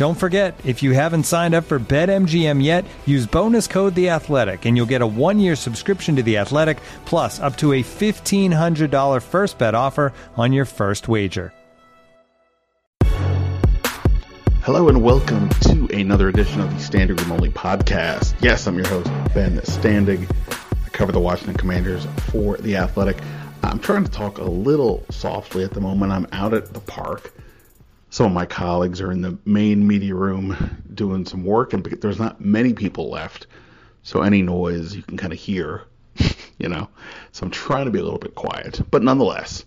Don't forget, if you haven't signed up for BetMGM yet, use bonus code The Athletic, and you'll get a one-year subscription to The Athletic, plus up to a fifteen hundred dollar first bet offer on your first wager. Hello and welcome to another edition of the Standig Room Only podcast. Yes, I'm your host Ben Standig. I cover the Washington Commanders for The Athletic. I'm trying to talk a little softly at the moment. I'm out at the park some of my colleagues are in the main media room doing some work, and there's not many people left. So any noise you can kind of hear, you know. So I'm trying to be a little bit quiet, but nonetheless,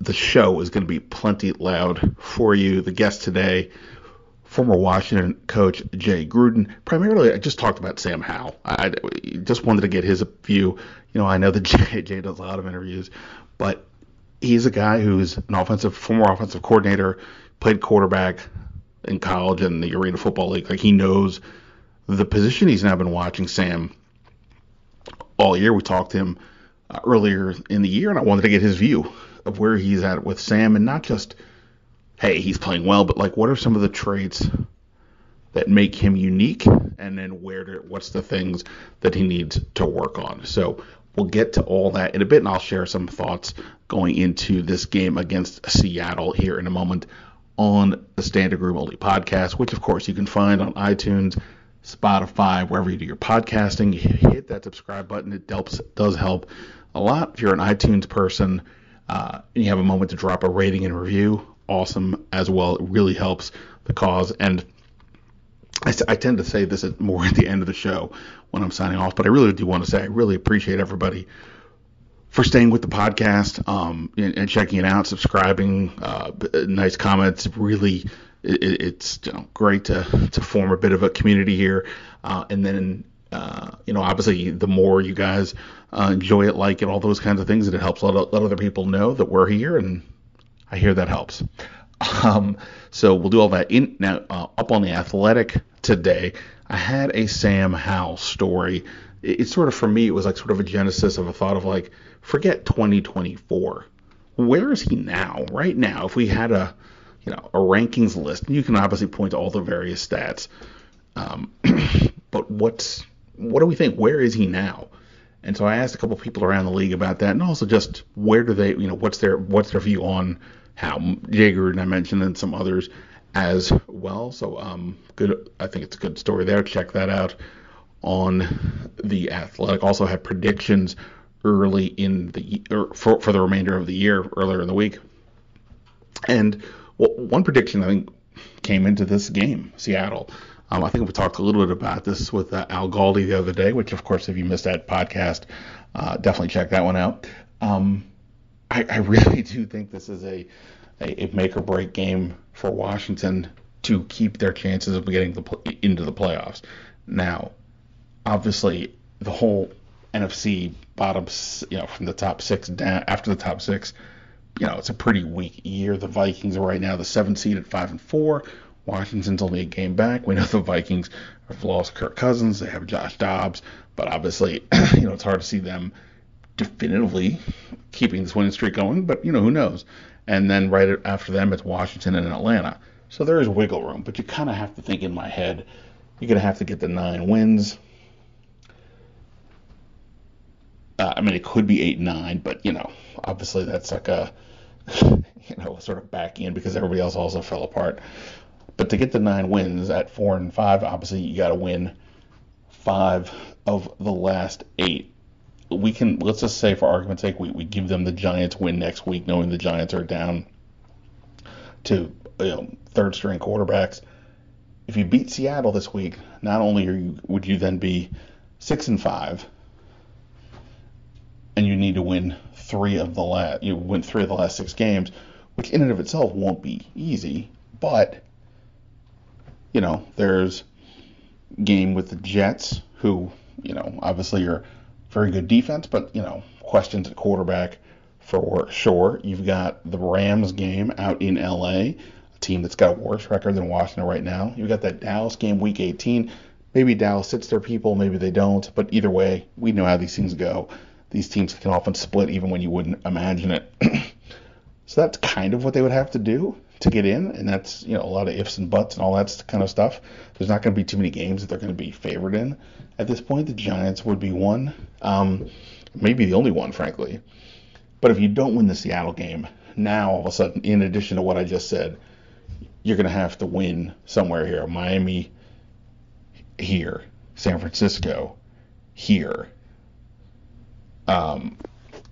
the show is going to be plenty loud for you. The guest today, former Washington coach Jay Gruden. Primarily, I just talked about Sam Howell. I just wanted to get his view. You know, I know that Jay, Jay does a lot of interviews, but he's a guy who's an offensive former offensive coordinator, played quarterback in college and the Arena Football League. Like he knows the position. He's now been watching Sam all year. We talked to him uh, earlier in the year, and I wanted to get his view of where he's at with Sam, and not just hey he's playing well, but like what are some of the traits that make him unique, and then where to, what's the things that he needs to work on. So we'll get to all that in a bit, and I'll share some thoughts going into this game against Seattle here in a moment on the Standig Room Only podcast, which of course you can find on iTunes, Spotify, wherever you do your podcasting. Hit that subscribe button; it helps, does help a lot. If you're an iTunes person uh, and you have a moment to drop a rating and review, awesome as well. It really helps the cause and. I, I, tend to say this at more at the end of the show when I'm signing off, but I really do want to say I really appreciate everybody for staying with the podcast um, and, and, checking it out, subscribing, uh, nice comments. Really, it, it's you know, great to to form a bit of a community here, uh, and then. Uh, you know, obviously, the more you guys uh, enjoy it, like it, all those kinds of things, and it helps let, let other people know that we're here, and I hear that helps. Um, so we'll do all that in now uh, up on the athletic today. I had a Sam Howell story. It, it, sort of for me, it was like sort of a genesis of a thought of like, forget 2024. Where is he now? Right now, if we had a you know a rankings list, you can obviously point to all the various stats. Um, but what's what do we think? Where is he now? And so I asked a couple people around the league about that, and also just where do they, you know, what's their what's their view on how Jaeger and I mentioned and some others as well. So um, good. I think it's a good story there. Check that out on the Athletic. Also had predictions early in the or for, for the remainder of the year earlier in the week. And well, one prediction I think came into this game, Seattle. Um, I think we talked a little bit about this with uh, Al Galdi the other day, which of course, if you missed that podcast, uh, definitely check that one out. Um, I, I, really do think this is a, a, make or break game for Washington to keep their chances of getting the, into the playoffs. Now, obviously, the whole NFC bottom, you know, from the top six down after the top six, you know, it's a pretty weak year. The Vikings are right now the seventh seed at five and four. Washington's only a game back. We know the Vikings have lost Kirk Cousins. They have Josh Dobbs, but obviously, you know, it's hard to see them definitively keeping this winning streak going. But you know, who knows? And then right after them, it's Washington and Atlanta. So there is wiggle room, but you kind of have to think in my head, you're gonna have to get the nine wins. Uh, I mean, it could be eight nine, but you know, obviously that's like a you know, sort of back in because everybody else also fell apart. But to get the nine wins at four and five, obviously you got to win five of the last eight. We can let's just say for argument's sake we, we give them the Giants win next week, knowing the Giants are down to you know, third string quarterbacks. If you beat Seattle this week, not only you, would you then be six and five, and you need to win three of the last you win three of the last six games, which in and of itself won't be easy, but you know there's game with the Jets, who you know obviously are very good defense, but you know questions at quarterback for sure. You've got the Rams game out in LA, a team that's got a worse record than Washington right now. You've got that Dallas game week 18. Maybe Dallas sits their people, maybe they don't, but either way, we know how these things go. These teams can often split even when you wouldn't imagine it. so that's kind of what they would have to do to get in, and that's you know a lot of ifs and buts and all that kind of stuff. There's not going to be too many games that they're going to be favored in at this point. The Giants would be one, um, maybe the only one, frankly. But if you don't win the Seattle game, now all of a sudden, in addition to what I just said, you're going to have to win somewhere here. Miami here, San Francisco here. Um,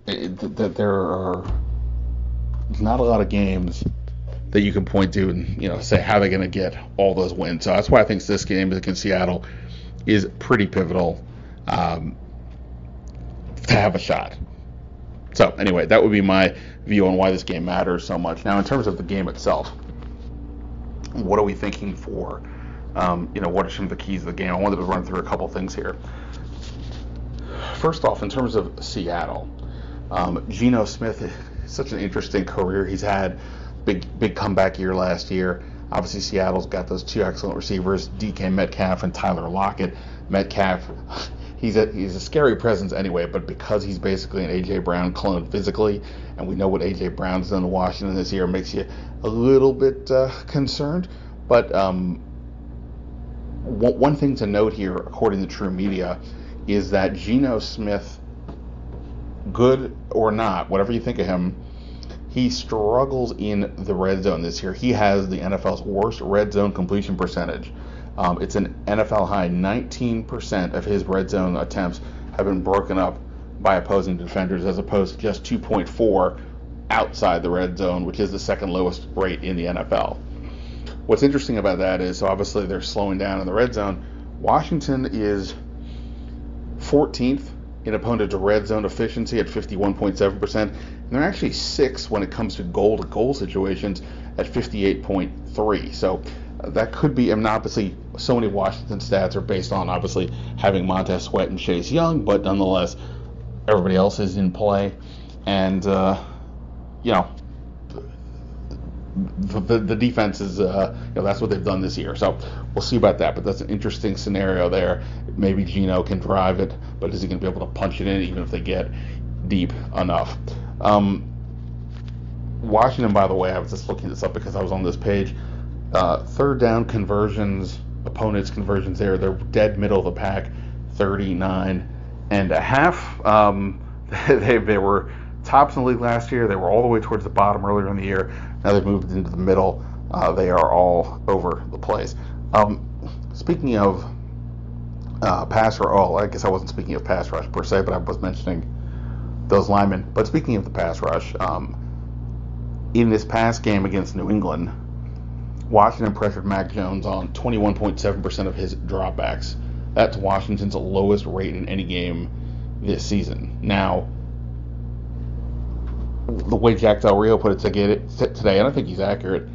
that there are not a lot of games that you can point to and you know say how they're going to get all those wins. So that's why I think this game against Seattle is pretty pivotal um, to have a shot. So anyway, that would be my view on why this game matters so much. Now, in terms of the game itself, what are we thinking for? Um, you know, what are some of the keys of the game? I wanted to run through a couple things here. First off, in terms of Seattle, um, Geno Smith such an interesting career he's had. Big big comeback year last year. Obviously, Seattle's got those two excellent receivers, DK Metcalf and Tyler Lockett. Metcalf he's a he's a scary presence anyway, but because he's basically an AJ Brown clone physically, and we know what AJ Brown's done to Washington this year, makes you a little bit uh, concerned. But um, one thing to note here, according to TruMedia, is that Geno Smith, good or not, whatever you think of him, he struggles in the red zone this year. He has the NFL's worst red zone completion percentage. Um, it's an NFL high. 19% of his red zone attempts have been broken up by opposing defenders, as opposed to just 2.4 outside the red zone, which is the second lowest rate in the NFL. What's interesting about that is, obviously they're slowing down in the red zone. Washington is 14th in opponent to red zone efficiency at 51.7%, and they're actually sixth when it comes to goal to goal situations at 58.3. So that could be, I mean, obviously, so many Washington stats are based on obviously having Montez Sweat and Chase Young, but nonetheless, everybody else is in play. And, uh, you know, the, the, the defense is, uh, you know, that's what they've done this year. So we'll see about that. But that's an interesting scenario there. Maybe Geno can drive it, but is he going to be able to punch it in even if they get deep enough? Um, Washington, by the way, I was just looking this up because I was on this page. Uh, third down conversions, opponents' conversions there, they're dead middle of the pack, 39 and a half. Um, they, they were tops in the league last year. They were all the way towards the bottom earlier in the year. Now they've moved into the middle. Uh, they are all over the place. Um, speaking of uh, pass rush, oh, I guess I wasn't speaking of pass rush per se, but I was mentioning those linemen. But speaking of the pass rush, um, in this past game against New England, Washington pressured Mac Jones on 21.7% of his dropbacks. That's Washington's lowest rate in any game this season. Now, the way Jack Del Rio put it today, and I think he's accurate.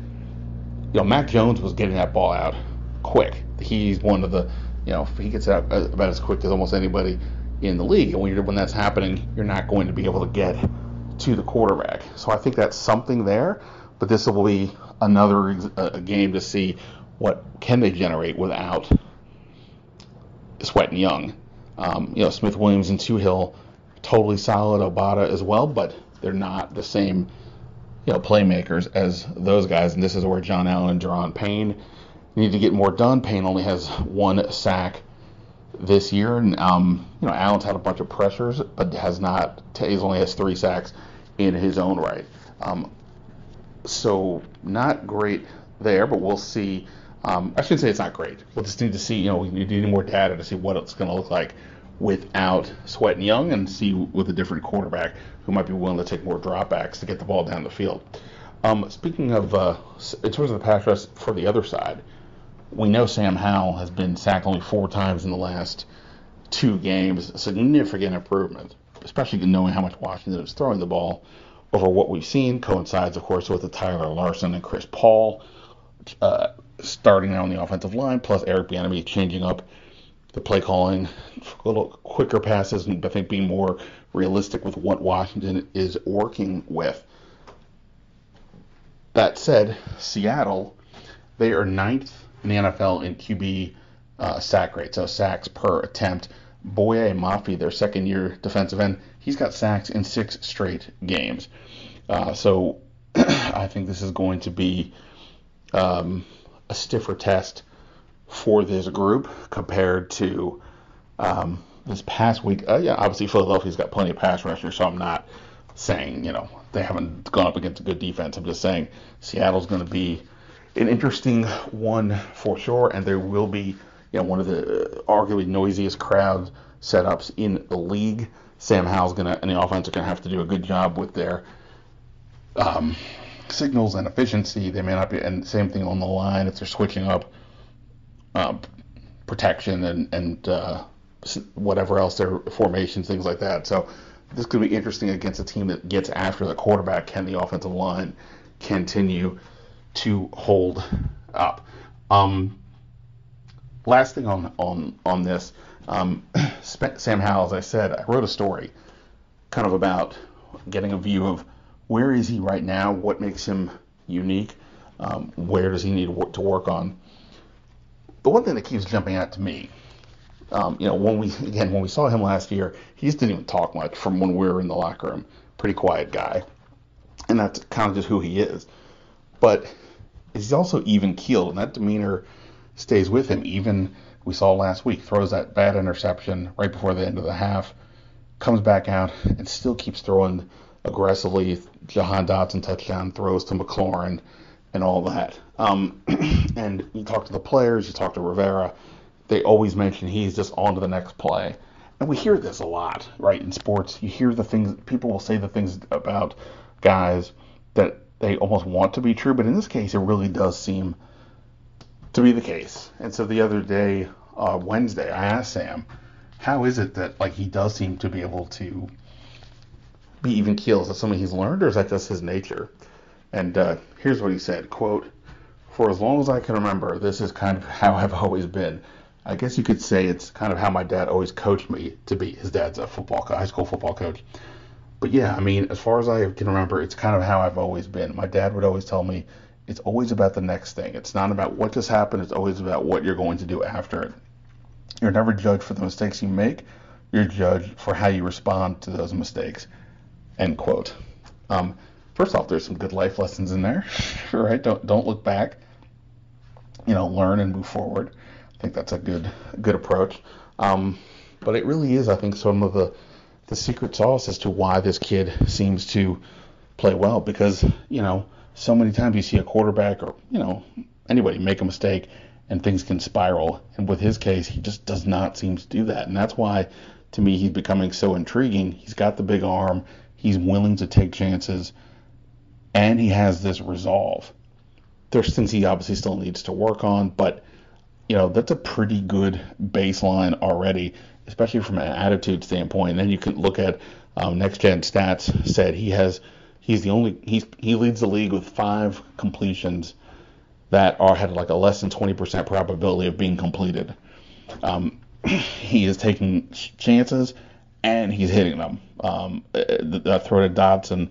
You know, Mac Jones was getting that ball out quick. He's one of the, you know, he gets out about as quick as almost anybody in the league. And when, when that's happening, you're not going to be able to get to the quarterback. So I think that's something there. But this will be another game to see what can they generate without Sweat and Young. Um, you know, Smith Williams and Toohill, totally solid. Obada as well, but they're not the same, you know, playmakers as those guys. And this is where John Allen and Daron Payne need to get more done. Payne only has one sack this year, and um, you know, Allen's had a bunch of pressures, but has not. He's only has three sacks in his own right. Um, so not great there, but we'll see. Um, I shouldn't say it's not great. We'll just need to see. You know, we need more data to see what it's going to look like without Sweat and Young, and see with a different quarterback who might be willing to take more dropbacks to get the ball down the field. Um, speaking of, uh, in terms of the pass rush for the other side, we know Sam Howell has been sacked only four times in the last two games, a significant improvement, especially knowing how much Washington is throwing the ball over what we've seen. Coincides, of course, with the Tyler Larsen and Chris Paul uh, starting now on the offensive line, plus Eric Bieniemy changing up the play calling, a little quicker passes, and I think being more realistic with what Washington is working with. That said, Seattle, they are ninth in the NFL in QB uh, sack rate, so sacks per attempt. Boye Mafe, their second year defensive end, he's got sacks in six straight games. Uh, so I think this is going to be um, a stiffer test for this group compared to um, this past week. Uh, yeah, obviously Philadelphia's got plenty of pass rushers, so I'm not saying you know they haven't gone up against a good defense. I'm just saying Seattle's going to be an interesting one for sure, and there will be you know one of the arguably noisiest crowd setups in the league. Sam Howell's gonna and the offense are gonna have to do a good job with their um, signals and efficiency. They may not be, and same thing on the line if they're switching up uh, protection and and uh, whatever else their formations, things like that. So this could be interesting against a team that gets after the quarterback. Can the offensive line continue to hold up? Um, last thing on on on this, um, Sam Howell, as I said, I wrote a story kind of about getting a view of where is he right now, what makes him unique, um, where does he need to work on. The one thing that keeps jumping out to me um, you know, when we again when we saw him last year, he just didn't even talk much from when we were in the locker room. Pretty quiet guy, and that's kind of just who he is. But he's also even keeled, and that demeanor stays with him. Even we saw last week throws that bad interception right before the end of the half, comes back out and still keeps throwing aggressively. Jahan Dotson touchdown throws to McLaurin and all that. Um, and you talk to the players, you talk to Rivera they always mention he's just on to the next play. And we hear this a lot, right, in sports. You hear the things, people will say the things about guys that they almost want to be true, but in this case, it really does seem to be the case. And so the other day, uh, Wednesday, I asked Sam, how is it that like he does seem to be able to be even keel? Is that something he's learned, or is that just his nature? And uh, here's what he said: "Quote: For as long as I can remember, this is kind of how I've always been. I guess you could say it's kind of how my dad always coached me to be. His dad's a football high school football coach. But yeah, I mean, as far as I can remember, it's kind of how I've always been. My dad would always tell me it's always about the next thing. It's not about what just happened. It's always about what you're going to do after it. You're never judged for the mistakes you make. You're judged for how you respond to those mistakes. End quote. Um, first off, there's some good life lessons in there, right? Don't don't look back. You know, learn and move forward. I think that's a good good approach. Um, but it really is, I think, some of the the secret sauce as to why this kid seems to play well. Because you know, so many times you see a quarterback or you know anybody make a mistake and things can spiral. And with his case, he just does not seem to do that. And that's why, to me, he's becoming so intriguing. He's got the big arm. He's willing to take chances, and he has this resolve. There's things he obviously still needs to work on, but you know, that's a pretty good baseline already, especially from an attitude standpoint. And then you can look at um, next gen stats said he has he's the only he's he leads the league with five completions that are had like a less than 20% probability of being completed. Um, he is taking chances and he's hitting them. Um, that throw to Dotson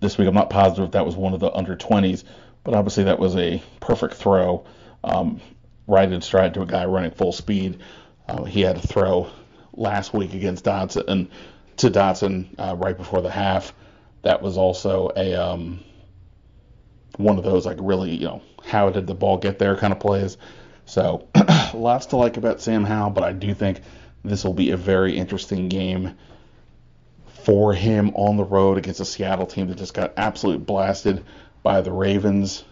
this week, I'm not positive if that was one of the under 20s, but obviously that was a perfect throw. Um, right in stride to a guy running full speed. Uh, he had to throw last week against Dotson and to Dotson uh, right before the half. That was also a um, one of those like really you know how did the ball get there kind of plays. So lots to like about Sam Howell, but I do think this will be a very interesting game for him on the road against a Seattle team that just got absolutely blasted by the Ravens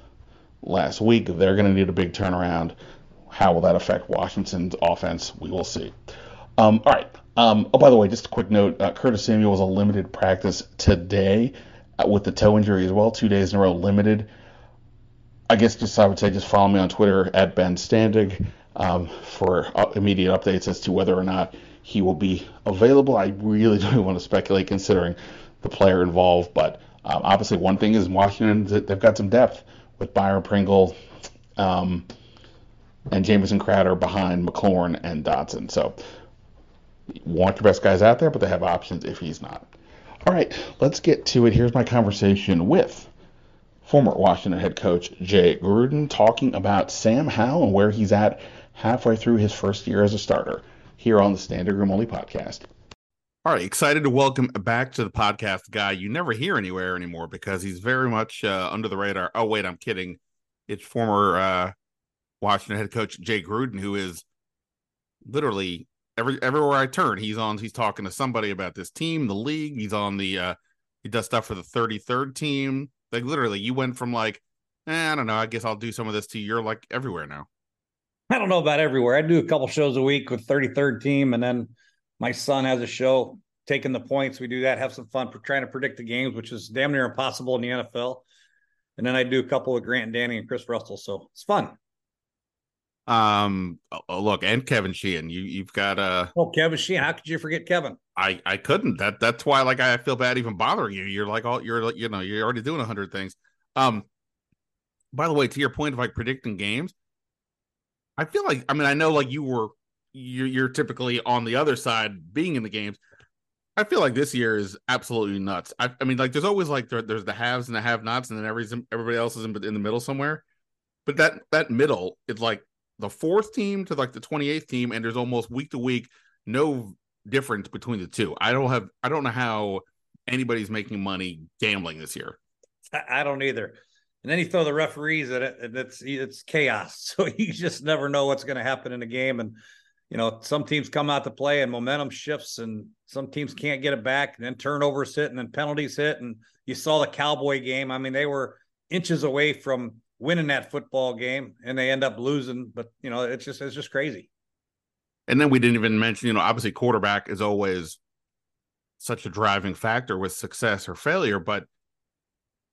last week. They're going to need a big turnaround. How will that affect Washington's offense? We will see. Um, all right. Um, oh, by the way, just a quick note: uh, Curtis Samuel was a limited practice today uh, with the toe injury as well. Two days in a row limited. I guess just I would say just follow me on Twitter at Ben Standig um, for uh, immediate updates as to whether or not he will be available. I really don't want to speculate considering the player involved, but um, obviously one thing is Washington they've got some depth with Byron Pringle um, and Jamison Crowder behind McLaurin and Dotson. So want your best guys out there, but they have options if he's not. All right, let's get to it. Here's my conversation with former Washington head coach Jay Gruden talking about Sam Howell and where he's at halfway through his first year as a starter here on the Standig Room Only podcast. All right, excited to welcome back to the podcast guy you never hear anywhere anymore because he's very much uh, under the radar. Oh wait, I'm kidding. It's former uh, Washington head coach Jay Gruden, who is literally every everywhere I turn, he's on. He's talking to somebody about this team, the league. He's on the. Uh, he does stuff for the 33rd team. Like literally, you went from like, eh, I don't know. I guess I'll do some of this to you're like everywhere now. I don't know about everywhere. I do a couple shows a week with 33rd team, and then my son has a show taking the points. We do that, have some fun trying to predict the games, which is damn near impossible in the NFL. And then I do a couple with Grant Danny and Chris Russell, so it's fun. Um, oh, look, and Kevin Sheehan, you you've got uh oh Kevin Sheehan. How could you forget Kevin? I I couldn't. That that's why like I feel bad even bothering you. You're like all you're you know you're already doing a hundred things. Um, by the way, to your point of like predicting games, I feel like I mean I know like you were you're, you're typically on the other side being in the games. I feel like this year is absolutely nuts. I, I mean, like there's always like there, there's the haves and the have-nots, and then every everybody else is in, in the middle somewhere. But that that middle is like the fourth team to like the 28th team, and there's almost week to week no difference between the two. I don't have I don't know how anybody's making money gambling this year. I don't either. And then you throw the referees at it, and it's it's chaos. So you just never know what's going to happen in the game. And you know, some teams come out to play and momentum shifts, and some teams can't get it back. And then turnovers hit, and then penalties hit. And you saw the Cowboy game. I mean, they were inches away from winning that football game, and they end up losing. But you know, it's just it's just crazy. And then we didn't even mention, you know, obviously quarterback is always such a driving factor with success or failure, but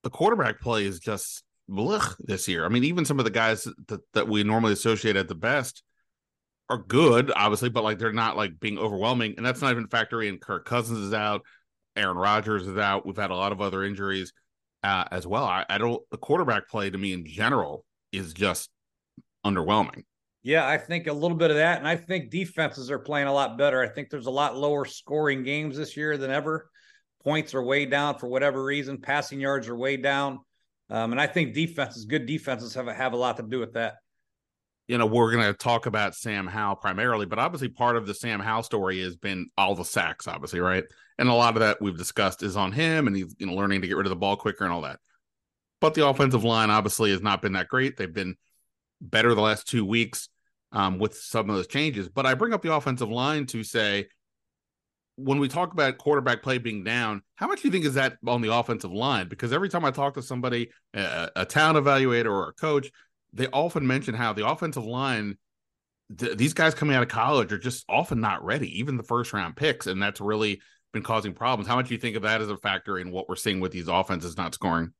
the quarterback play is just blech this year. I mean, even some of the guys that, that we normally associate at the best are good, obviously, but like they're not like being overwhelming. And that's not even factoring in Kirk Cousins is out, Aaron Rodgers is out. We've had a lot of other injuries uh, as well. I, I don't, the quarterback play to me in general is just underwhelming. Yeah, I think a little bit of that. And I think defenses are playing a lot better. I think there's a lot lower scoring games this year than ever. Points are way down for whatever reason. Passing yards are way down. Um, and I think defenses, good defenses, have, have a lot to do with that. You know, we're going to talk about Sam Howell primarily, but obviously part of the Sam Howell story has been all the sacks, obviously, right? And a lot of that we've discussed is on him and he's you know learning to get rid of the ball quicker and all that. But the offensive line obviously has not been that great. They've been better the last two weeks um, with some of those changes. But I bring up the offensive line to say when we talk about quarterback play being down, how much do you think is that on the offensive line? Because every time I talk to somebody, a, a town evaluator or a coach, they often mention how the offensive line, th- these guys coming out of college are just often not ready, even the first round picks, and that's really been causing problems. How much do you think of that as a factor in what we're seeing with these offenses not scoring?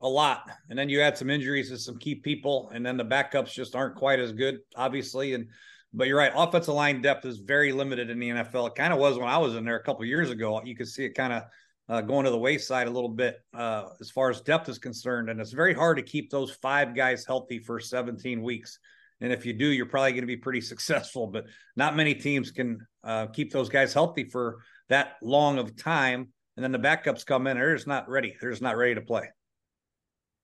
A lot, and then you add some injuries to some key people, and then the backups just aren't quite as good, obviously, and but you're right. Offensive line depth is very limited in the NFL. It kind of was when I was in there a couple years ago. You could see it kind of uh, going to the wayside a little bit uh, as far as depth is concerned. And it's very hard to keep those five guys healthy for 17 weeks. And if you do, you're probably going to be pretty successful. But not many teams can uh, keep those guys healthy for that long of time. And then the backups come in, they're just not ready. They're just not ready to play.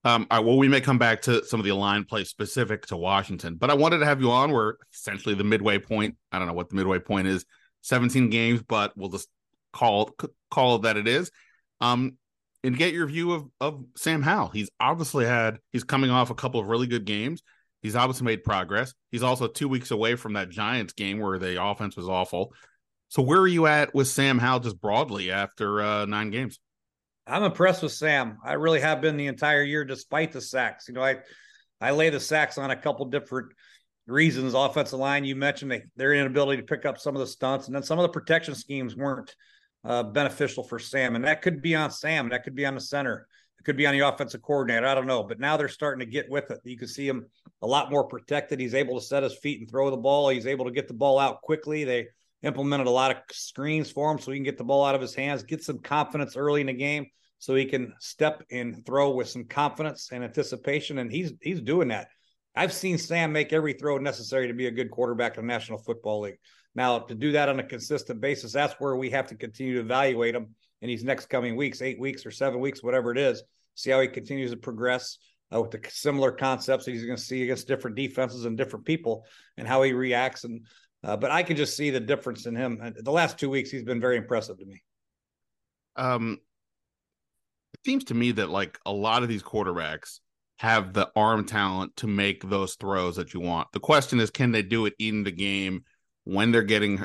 Um, all right, well, we may come back to some of the line play specific to Washington, but I wanted to have you on. We're essentially the midway point. I don't know what the midway point is. 17 games, but we'll just call call that it is. Um, and get your view of of Sam Howell. He's obviously had he's coming off a couple of really good games. He's obviously made progress. He's also two weeks away from that Giants game where the offense was awful. So where are you at with Sam Howell just broadly after uh, nine games? I'm impressed with Sam. I really have been the entire year, despite the sacks. You know, I I lay the sacks on a couple different reasons. Offensive line, you mentioned they, their inability to pick up some of the stunts, and then some of the protection schemes weren't uh, beneficial for Sam. And that could be on Sam. That could be on the center. It could be on the offensive coordinator. I don't know. But now they're starting to get with it. You can see him a lot more protected. He's able to set his feet and throw the ball. He's able to get the ball out quickly. They implemented a lot of screens for him so he can get the ball out of his hands, get some confidence early in the game so he can step and throw with some confidence and anticipation. And he's he's doing that. I've seen Sam make every throw necessary to be a good quarterback in the National Football League. Now, to do that on a consistent basis, that's where we have to continue to evaluate him in these next coming weeks, eight weeks or seven weeks, whatever it is. See how he continues to progress uh, with the similar concepts he's going to see against different defenses and different people, and how he reacts. And uh, but I can just see the difference in him. The last two weeks, he's been very impressive to me. Um, it seems to me that like a lot of these quarterbacks have the arm talent to make those throws that you want. The question is, can they do it in the game when they're getting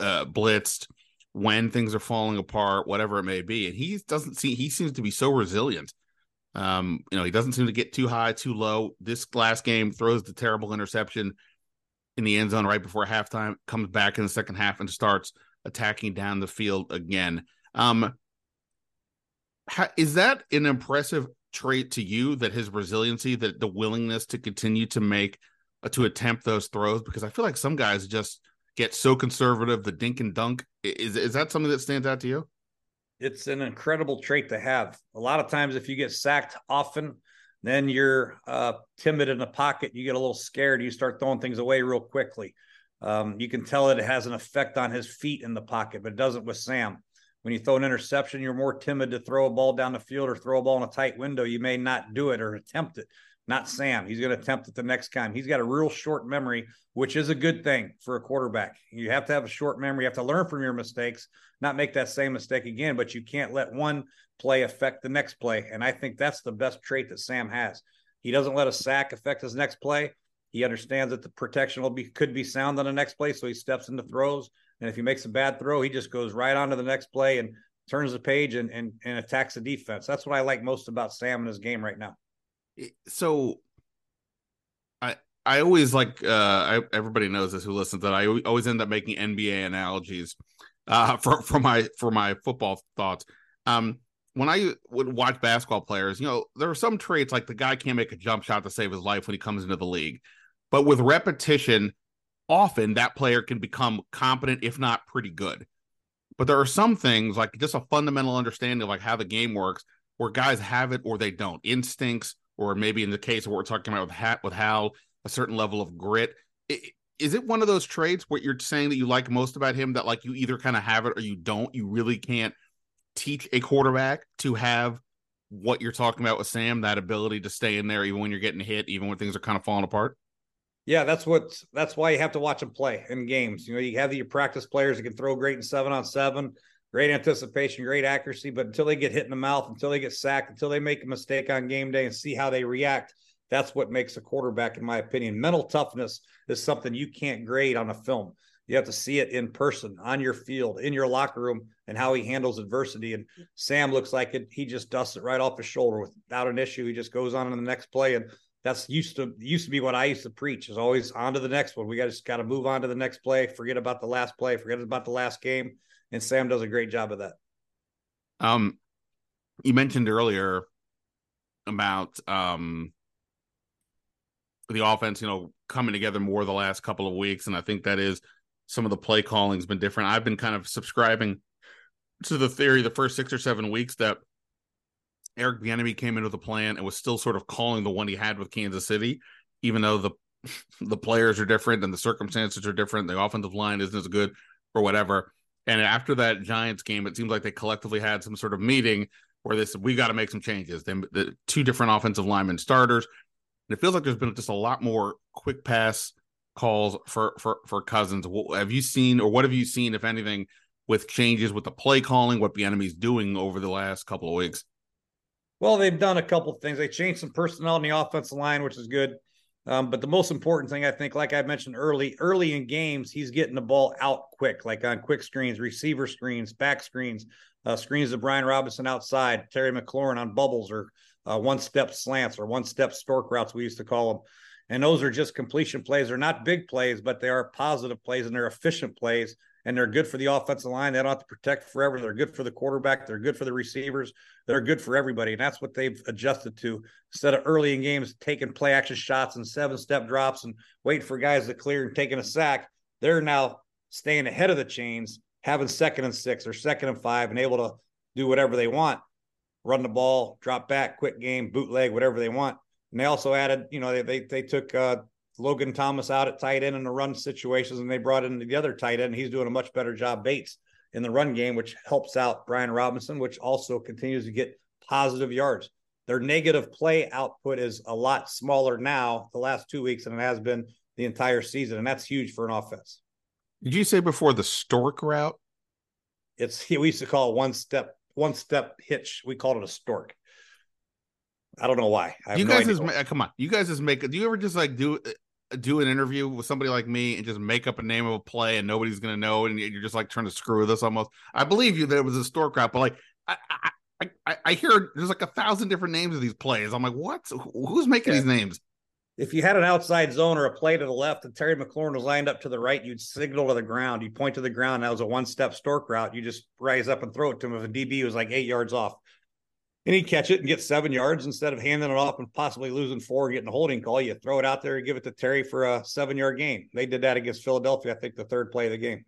uh, blitzed, when things are falling apart, whatever it may be? And he doesn't see. He seems to be so resilient. Um, you know, he doesn't seem to get too high, too low. This last game throws the terrible interception in the end zone right before halftime, comes back in the second half and starts attacking down the field again. Um, how, is that an impressive trait to you that his resiliency, that the willingness to continue to make to attempt those throws? Because I feel like some guys just get so conservative, the dink and dunk. Is is that something that stands out to you? It's an incredible trait to have. A lot of times, if you get sacked often, then you're uh, timid in the pocket. You get a little scared. You start throwing things away real quickly. Um, you can tell it has an effect on his feet in the pocket, but it doesn't with Sam. When you throw an interception, you're more timid to throw a ball down the field or throw a ball in a tight window. You may not do it or attempt it. Not Sam. He's going to attempt it the next time. He's got a real short memory, which is a good thing for a quarterback. You have to have a short memory. You have to learn from your mistakes, not make that same mistake again, but you can't let one play affect the next play. And I think that's the best trait that Sam has. He doesn't let a sack affect his next play. He understands that the protection will be could be sound on the next play, so he steps into throws. And if he makes a bad throw, he just goes right on to the next play and turns the page and and, and attacks the defense. That's what I like most about Sam in his game right now. So I I always like uh I, everybody knows this who listens that I always end up making NBA analogies uh for for my for my football thoughts. Um when I would watch basketball players, you know, there are some traits like the guy can't make a jump shot to save his life when he comes into the league. But with repetition, often that player can become competent, if not pretty good. But there are some things like just a fundamental understanding of like how the game works, where guys have it or they don't. Instincts, or maybe in the case of what we're talking about with Hat with Hal, a certain level of grit. Is it one of those traits what you're saying that you like most about him that like you either kind of have it or you don't? You really can't teach a quarterback to have what you're talking about with Sam, that ability to stay in there even when you're getting hit, even when things are kind of falling apart? Yeah, that's what that's why you have to watch them play in games. You know, you have your practice players that can throw great in seven on seven, great anticipation, great accuracy, but until they get hit in the mouth, until they get sacked, until they make a mistake on game day and see how they react, that's what makes a quarterback, in my opinion. Mental toughness is something you can't grade on a film. You have to see it in person, on your field, in your locker room, and how he handles adversity. And Sam looks like it. He just dusts it right off his shoulder without an issue. He just goes on in the next play and that's used to used to be what I used to preach is always on to the next one. We got just got to move on to the next play, forget about the last play, forget about the last game. And Sam does a great job of that. Um you mentioned earlier about um the offense, you know, coming together more the last couple of weeks. And I think that is some of the play calling's been different. I've been kind of subscribing to the theory the first six or seven weeks that Eric Bieniemy came into the plan and was still sort of calling the one he had with Kansas City, even though the the players are different and the circumstances are different. The offensive line isn't as good or whatever. And after that Giants game, it seems like they collectively had some sort of meeting where they said we got to make some changes. Then the two different offensive linemen starters. And it feels like there's been just a lot more quick pass calls for for for Cousins. Have you seen, or what have you seen, if anything, with changes with the play calling? What Bieniemy's doing over the last couple of weeks? Well, they've done a couple things. They changed some personnel in the offensive line, which is good. Um, but the most important thing, I think, like I mentioned early, early in games, he's getting the ball out quick, like on quick screens, receiver screens, back screens, uh, screens of Brian Robinson outside, Terry McLaurin on bubbles or uh, one step slants or one step stork routes, we used to call them. And those are just completion plays. They're not big plays, but they are positive plays and they're efficient plays and they're good for the offensive line. They don't have to protect forever. They're good for the quarterback. They're good for the receivers. They're good for everybody. And that's what they've adjusted to. Instead of early in games taking play action shots and seven step drops and waiting for guys to clear and taking a sack, they're now staying ahead of the chains, having second and six or second and five and able to do whatever they want run the ball, drop back, quick game, bootleg, whatever they want. And they also added, you know, they they, they took uh, Logan Thomas out at tight end in the run situations, and they brought in the other tight end. He's doing a much better job, Bates, in the run game, which helps out Brian Robinson, which also continues to get positive yards. Their negative play output is a lot smaller now, the last two weeks, than it has been the entire season, and that's huge for an offense. Did you say before the stork route? It's we used to call it one step one step hitch. We called it a stork. I don't know why. you guys no just come on. You guys just make. Do you ever just like do do an interview with somebody like me and just make up a name of a play and nobody's gonna know and you're just like trying to screw with us almost? I believe you that it was a stork route, but like I, I I, I hear there's like a thousand different names of these plays. I'm like, what? Who's making yeah. these names? If you had an outside zone or a play to the left and Terry McLaurin was lined up to the right, you'd signal to the ground. You'd point to the ground. That was a one step stork route. You just rise up and throw it to him if a DB was like eight yards off and he'd catch it and get seven yards instead of handing it off and possibly losing four getting a holding call. You throw it out there and give it to Terry for a seven yard gain. They did that against Philadelphia, I think, the third play of the game.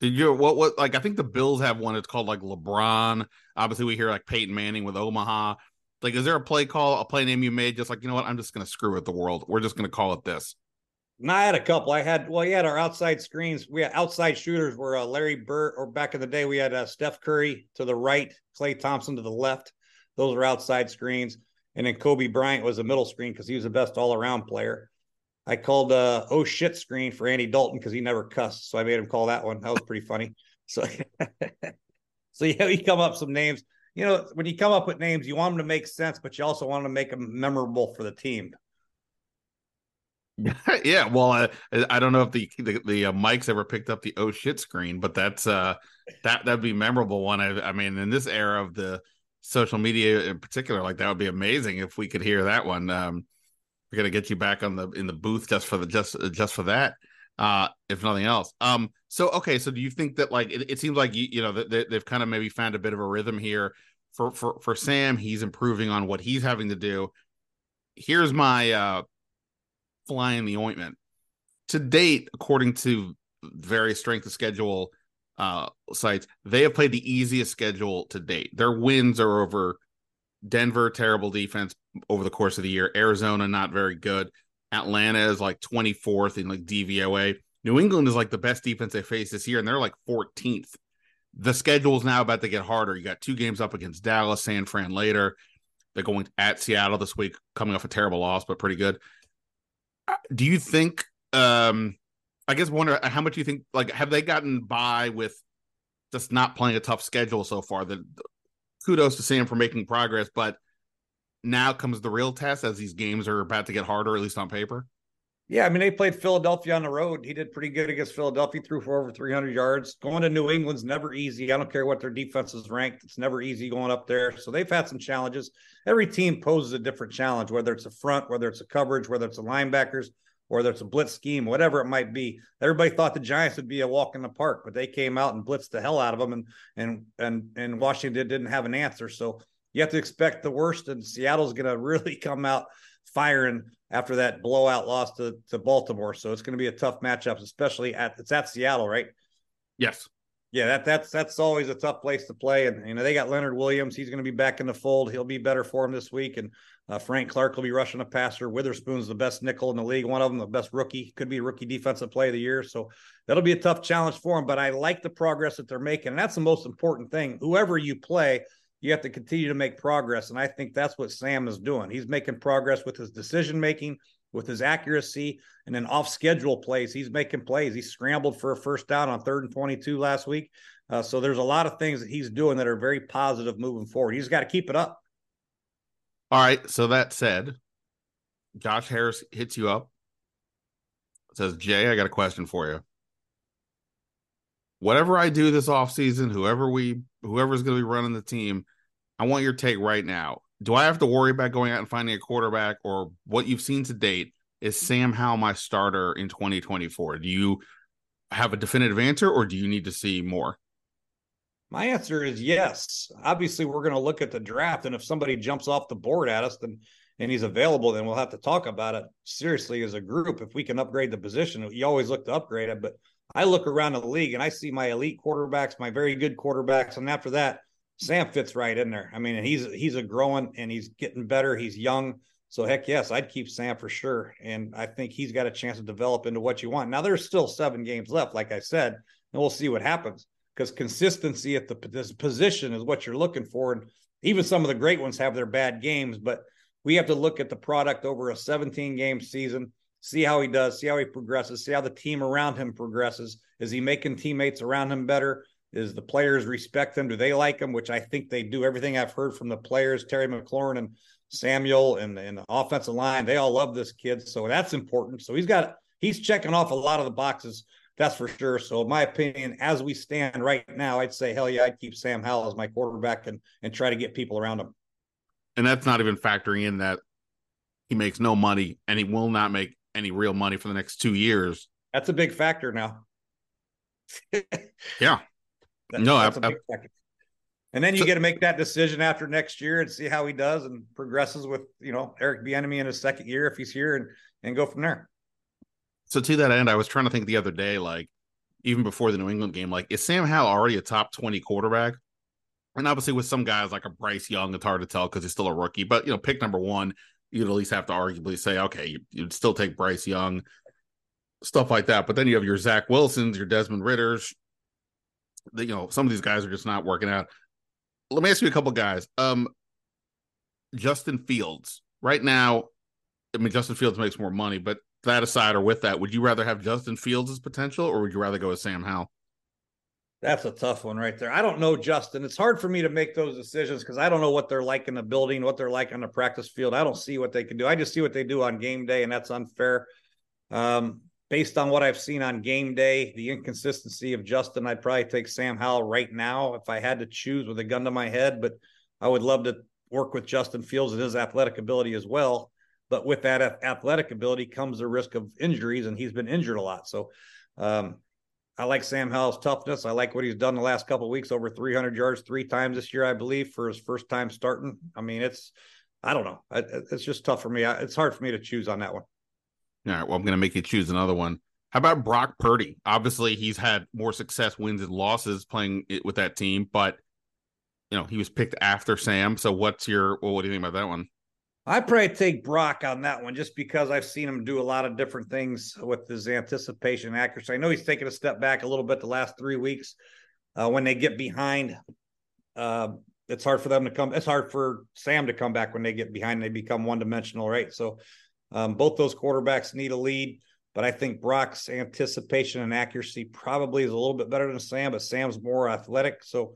Did you what what like I think the Bills have one it's called like LeBron. Obviously, we hear like Peyton Manning with Omaha. Like, is there a play call, a play name you made just like, you know what, I'm just gonna screw with the world. We're just gonna call it this. And I had a couple. I had well, we had our outside screens. We had outside shooters were uh, Larry Bird, or back in the day, we had uh, Steph Curry to the right, Klay Thompson to the left. Those were outside screens. And then Kobe Bryant was a middle screen because he was the best all around player. I called uh oh shit screen for Andy Dalton because he never cussed. So I made him call that one. That was pretty funny. So so yeah, you come up some names. You know, when you come up with names, you want them to make sense, but you also want to make them memorable for the team. yeah, well, uh, I don't know if the the, the uh, mics ever picked up the oh shit screen, but that's uh that that'd be memorable one. I, I mean, in this era of the social media in particular, like that would be amazing if we could hear that one. Um, we're gonna get you back on the in the booth just for the just just for that, uh, if nothing else. Um, so okay, so do you think that like it, it seems like you you know they, they've kind of maybe found a bit of a rhythm here for for for Sam? He's improving on what he's having to do. Here's my uh, fly in the ointment. To date, according to various strength of schedule uh, sites, they have played the easiest schedule to date. Their wins are over Denver, terrible defense over the course of the year. Arizona, not very good. Atlanta is like 24th in like DVOA. New England is like the best defense they face this year, and they're like 14th. The schedule is now about to get harder. You got two games up against Dallas, San Fran later. They're going at Seattle this week, coming off a terrible loss, but pretty good. Uh, do you think um I guess wonder uh, how much you think like have they gotten by with just not playing a tough schedule so far? That kudos to Sam for making progress, but now comes the real test as these games are about to get harder, at least on paper. Yeah, I mean they played Philadelphia on the road. He did pretty good against Philadelphia, threw for over 300 yards. Going to New England's never easy. I don't care what their defense is ranked; it's never easy going up there. So they've had some challenges. Every team poses a different challenge, whether it's a front, whether it's a coverage, whether it's the linebackers or there's a blitz scheme, whatever it might be. Everybody thought the Giants would be a walk in the park, but they came out and blitzed the hell out of them, and and and and Washington didn't have an answer. So you have to expect the worst, and Seattle's going to really come out firing after that blowout loss to, to Baltimore. So it's going to be a tough matchup, especially at it's at Seattle, right? Yes. Yeah, that that's that's always a tough place to play, and you know they got Leonard Williams. He's going to be back in the fold. He'll be better for him this week, and uh, Frank Clark will be rushing a passer. Witherspoon's the best nickel in the league, one of them, the best rookie, could be rookie defensive play of the year. So that'll be a tough challenge for him. But I like the progress that they're making. And that's the most important thing. Whoever you play, you have to continue to make progress. And I think that's what Sam is doing. He's making progress with his decision making, with his accuracy, and then off schedule plays. He's making plays. He scrambled for a first down on third and 22 last week. Uh, so there's a lot of things that he's doing that are very positive moving forward. He's got to keep it up. All right. So that said, Josh Harris hits you up. Says, Jay, I got a question for you. Whatever I do this offseason, whoever we whoever's going to be running the team, I want your take right now. Do I have to worry about going out and finding a quarterback, or what you've seen to date? Is Sam Howell my starter in 2024? Do you have a definitive answer, or do you need to see more? My answer is yes. Obviously, we're going to look at the draft, and if somebody jumps off the board at us, then and he's available, then we'll have to talk about it seriously as a group. If we can upgrade the position, you always look to upgrade it. But I look around the league and I see my elite quarterbacks, my very good quarterbacks, and after that, Sam fits right in there. I mean, he's he's a growing and he's getting better. He's young. So heck yes, I'd keep Sam for sure. And I think he's got a chance to develop into what you want. Now there's still seven games left, like I said, and we'll see what happens because consistency at the position is what you're looking for. And even some of the great ones have their bad games, but we have to look at the product over a 17 game season, see how he does, see how he progresses, see how the team around him progresses. Is he making teammates around him better? Is the players respect them? Do they like him? Which I think they do. Everything I've heard from the players, Terry McLaurin and Samuel and, and the offensive line, they all love this kid. So that's important. So he's got he's checking off a lot of the boxes that's for sure. So, in my opinion, as we stand right now, I'd say, hell yeah, I'd keep Sam Howell as my quarterback and and try to get people around him. And that's not even factoring in that he makes no money and he will not make any real money for the next two years. That's a big factor now. yeah. That, no, that's I, a big I, factor. And then you so, get to make that decision after next year and see how he does and progresses with, you know, Eric Bieniemy in his second year if he's here and and go from there. So to that end, I was trying to think the other day, like even before the New England game, like is Sam Howell already a top 20 quarterback? And obviously with some guys like a Bryce Young, it's hard to tell because he's still a rookie. But you know, pick number one, you'd at least have to arguably say, okay, you'd still take Bryce Young, stuff like that. But then you have your Zach Wilsons, your Desmond Ridders. You know, some of these guys are just not working out. Let me ask you a couple guys. Um, Justin Fields, right now, I mean, Justin Fields makes more money, but that aside or with that, would you rather have Justin Fields' as potential or would you rather go with Sam Howell? That's a tough one right there. I don't know Justin. It's hard for me to make those decisions because I don't know what they're like in the building, what they're like on the practice field. I don't see what they can do. I just see what they do on game day, and that's unfair. Um, based on what I've seen on game day, the inconsistency of Justin, I'd probably take Sam Howell right now if I had to choose with a gun to my head. But I would love to work with Justin Fields and his athletic ability as well. But with that athletic ability comes the risk of injuries, and he's been injured a lot. So um, I like Sam Howell's toughness. I like what he's done the last couple weeks, over 300 yards three times this year, I believe, for his first time starting. I mean, it's I don't know. It's just tough for me. It's hard for me to choose on that one. All right. Well, I'm going to make you choose another one. How about Brock Purdy? Obviously, he's had more success, wins, and losses playing it with that team, but you know he was picked after Sam. So, what's your well? What do you think about that one? I probably take Brock on that one just because I've seen him do a lot of different things with his anticipation accuracy. I know he's taken a step back a little bit the last three weeks. Uh, when they get behind, uh, it's hard for them to come. It's hard for Sam to come back when they get behind. They become one dimensional, right? So um, both those quarterbacks need a lead, but I think Brock's anticipation and accuracy probably is a little bit better than Sam, but Sam's more athletic. So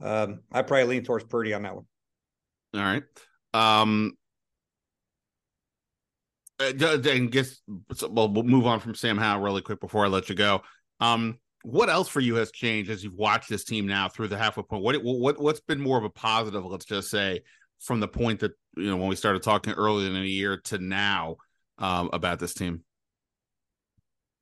um, I probably lean towards Purdy on that one. All right. Um, uh, and guess well, we'll move on from Sam Howell really quick before I let you go. Um, what else for you has changed as you've watched this team now through the halfway point? What what what's been more of a positive? Let's just say from the point that you know when we started talking earlier in the year to now um, about this team.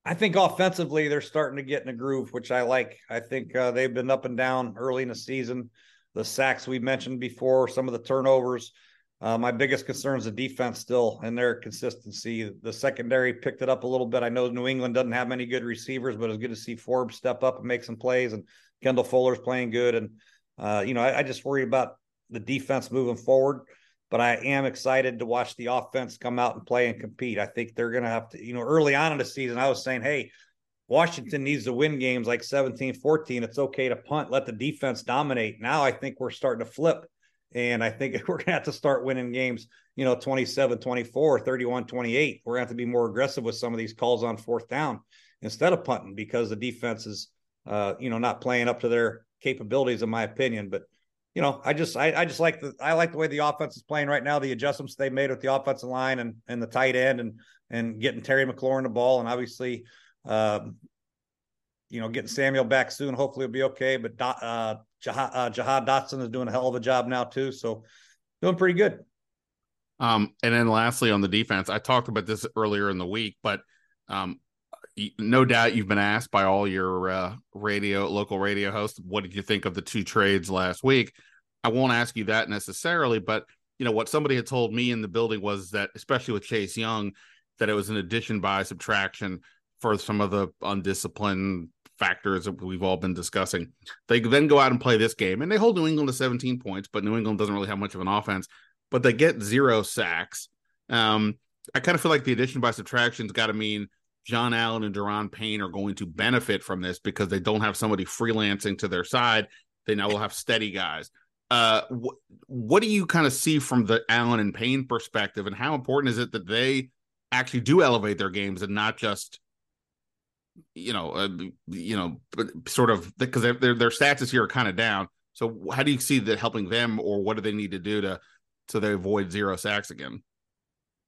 I think offensively they're starting to get in a groove, which I like. I think uh, they've been up and down early in the season. The sacks we mentioned before, some of the turnovers. Uh, my biggest concern is the defense still and their consistency. The secondary picked it up a little bit. I know New England doesn't have many good receivers, but it's good to see Forbes step up and make some plays. And Kendall Fuller's playing good. And uh, you know, I, I, just worry about the defense moving forward. But I am excited to watch the offense come out and play and compete. I think they're going to have to, you know, early on in the season, I was saying, hey, Washington needs to win games like 17 14. It's okay to punt, let the defense dominate. Now I think we're starting to flip and I think we're going to have to start winning games, you know, 27, 24, 31, 28. We're going to have to be more aggressive with some of these calls on fourth down instead of punting because the defense is, uh, you know, not playing up to their capabilities, in my opinion. But, you know, I just, I, I just like the, I like the way the offense is playing right now, the adjustments they made with the offensive line and, and the tight end and, and getting Terry McLaurin the ball. And obviously, um, you know, getting Samuel back soon. Hopefully, it'll be okay. But uh, Jahan, uh, Jahan Dotson is doing a hell of a job now too. So doing pretty good. Um, and then lastly on the defense, I talked about this earlier in the week, but um, no doubt you've been asked by all your uh, radio local radio hosts, what did you think of the two trades last week? I won't ask you that necessarily, but you know what somebody had told me in the building was that, especially with Chase Young, that it was an addition by subtraction for some of the undisciplined factors that we've all been discussing. They then go out and play this game, and they hold New England to 17 points, but New England doesn't really have much of an offense but they get zero sacks. Um, I kind of feel like the addition by subtraction's got to mean John Allen and Daron Payne are going to benefit from this because they don't have somebody freelancing to their side. They now will have steady guys. Uh, wh- what do you kind of see from the Allen and Payne perspective, and how important is it that they actually do elevate their games and not just, you know, uh, you know, sort of because their their stats here are kind of down. So how do you see that helping them, or what do they need to do to so they avoid zero sacks again.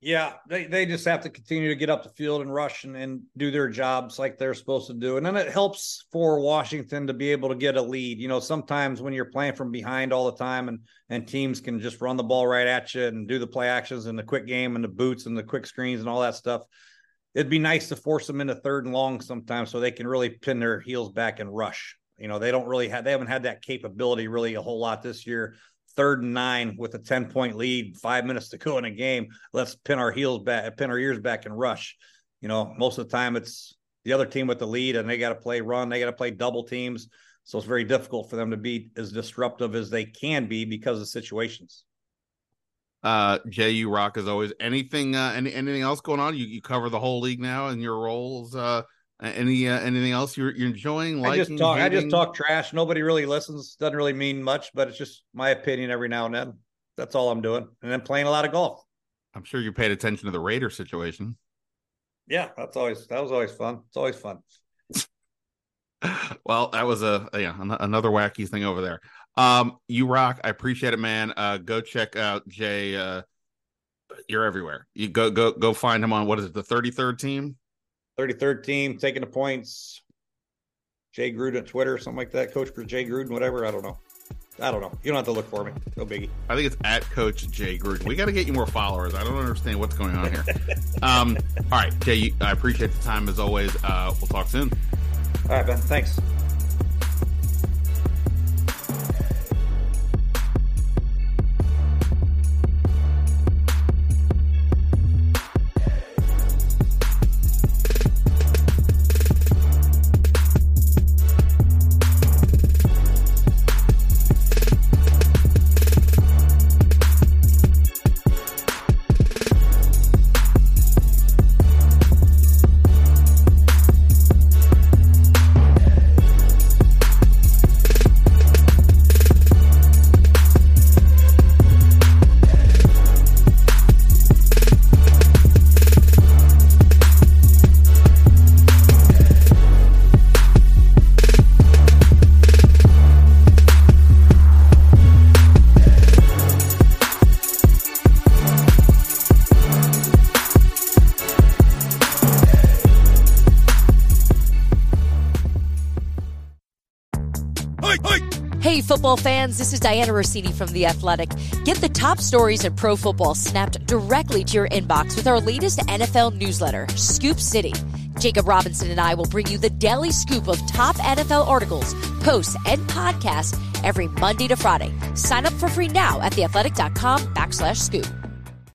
Yeah, they, they just have to continue to get up the field and rush and, and do their jobs like they're supposed to do. And then it helps for Washington to be able to get a lead. You know, sometimes when you're playing from behind all the time and and teams can just run the ball right at you and do the play actions and the quick game and the boots and the quick screens and all that stuff. It'd be nice to force them into third and long sometimes so they can really pin their heels back and rush. You know, they don't really have they haven't had that capability really a whole lot this year third and nine with a 10 point lead, five minutes to go in a game. Let's pin our heels back, pin our ears back and rush. You know, most of the time it's the other team with the lead and they got to play run, they got to play double teams. So it's very difficult for them to be as disruptive as they can be because of situations. Uh, you rock as always. Anything, uh, any, anything else going on? You, you cover the whole league now in your roles, uh, any uh, anything else you're you're enjoying? Liking, I just talk. Hating? I just talk trash. Nobody really listens. Doesn't really mean much, but it's just my opinion every now and then. That's all I'm doing, and then playing a lot of golf. I'm sure you paid attention to the Raider situation. Yeah, that's always that was always fun. It's always fun. well, that was a yeah another wacky thing over there. Um, you rock. I appreciate it, man. Uh, go check out Jay. Uh, you're everywhere. You go go go find him on what is it? The 33rd team. 33rd team taking the points. Jay Gruden on Twitter, something like that. Coach for Jay Gruden, whatever. I don't know. I don't know. You don't have to look for me. No biggie. I think it's at Coach Jay Gruden. We got to get you more followers. I don't understand what's going on here. um, all right, Jay. I appreciate the time as always. Uh, we'll talk soon. All right, Ben. Thanks. This is Dianna Russini from The Athletic. Get the top stories in pro football snapped directly to your inbox with our latest NFL newsletter, Scoop City. Jacob Robinson and I will bring you the daily scoop of top NFL articles, posts, and podcasts every Monday to Friday. Sign up for free now at theathletic.com backslash scoop.